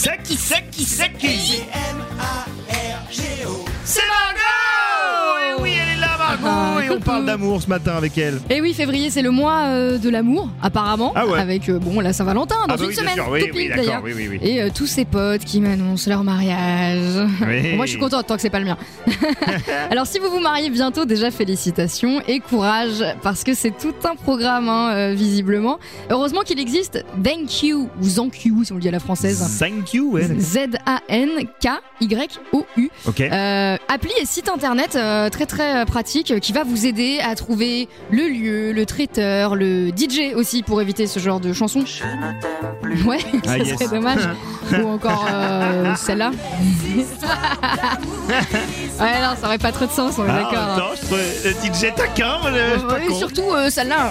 C'est qui, c'est On parle d'amour ce matin avec elle. Et oui, février, c'est le mois euh, de l'amour, apparemment. Ah ouais. Avec, euh, bon, la Saint-Valentin, dans Ah bah une oui, bien semaine. sûr, oui, tout oui, pile, d'accord, d'ailleurs. oui, oui, oui. Et euh, tous ses potes qui m'annoncent leur mariage. Oui. Moi, je suis contente tant que c'est pas le mien. Alors, si vous vous mariez bientôt, déjà félicitations et courage, parce que c'est tout un programme, hein, euh, visiblement. Heureusement qu'il existe Thank You, ou Thank You, si on le dit à la française. Thank you, ouais. Z-A-N-K-Y-O-U. Ok. Euh, appli et site internet euh, très très euh, pratique euh, qui va vous aider à trouver le lieu, le traiteur, le DJ aussi pour éviter ce genre de chansons. Ouais, Ah, ça yes. serait dommage. Ou encore euh, celle-là. ouais, non, ça aurait pas trop de sens, on est Ah, d'accord. attends, je trouve le DJ taquin, mais pas con. surtout euh, celle-là.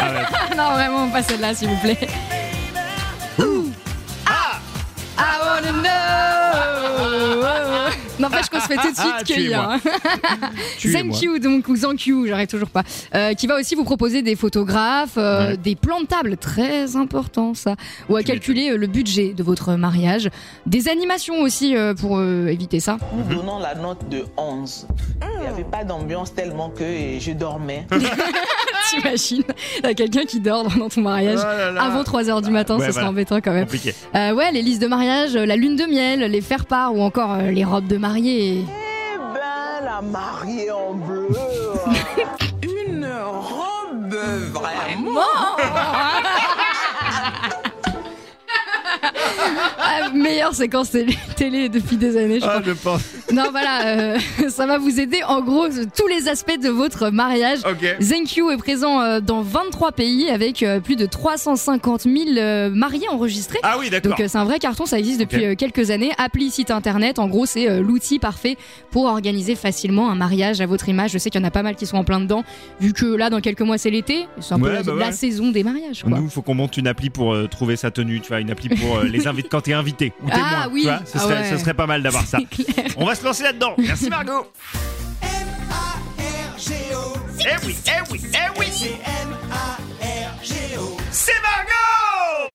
Ah ouais. non, vraiment pas celle-là, s'il vous plaît. N'empêche qu'on se fait tout de suite Ah, cueillir. hein. Thank you, donc, ou Thank you, j'arrête toujours pas. Euh, qui va aussi vous proposer des photographes, euh, Ouais. des plans de table, très important ça, ou à Tu calculer euh, le budget de votre mariage. Des animations aussi euh, pour euh, éviter ça. Nous donnons la note de 11. Il n'y avait pas d'ambiance tellement que je dormais. T'imagines T'as quelqu'un qui dort dans ton mariage Oh là là. avant 3h du matin, Ouais, ce serait embêtant quand même. Compliqué. Euh, ouais, les listes de mariage, la lune de miel, les faire-part ou encore euh, les robes de mariée. Eh ben, la mariée en bleu. Une robe vraiment? Ah, meilleure séquence télé, télé depuis des années, je Ah, crois. je pense. Non, voilà, euh, ça va vous aider en gros sur tous les aspects de votre mariage. Ok. ZenQ est présent euh, dans 23 pays avec euh, plus de 350 000 euh, mariés enregistrés. Ah oui, d'accord. Donc euh, c'est un vrai carton, ça existe depuis euh, quelques années. Appli, site internet, en gros c'est euh, l'outil parfait pour organiser facilement un mariage à votre image. Je sais qu'il y en a pas mal qui sont en plein dedans, vu que là dans quelques mois c'est l'été, c'est un peu Ouais, la, bah la saison des mariages. Quoi. Nous, faut qu'on monte une appli pour euh, trouver sa tenue, tu vois, une appli pour euh, les invités quand t'es invité ou Ah, oui. tu vois, ce, Ah serait, ouais. ce serait pas mal d'avoir ça. Clair. On va se lancer là-dedans. Merci Margot. M-A-R-G-O. Eh oui, eh oui, eh.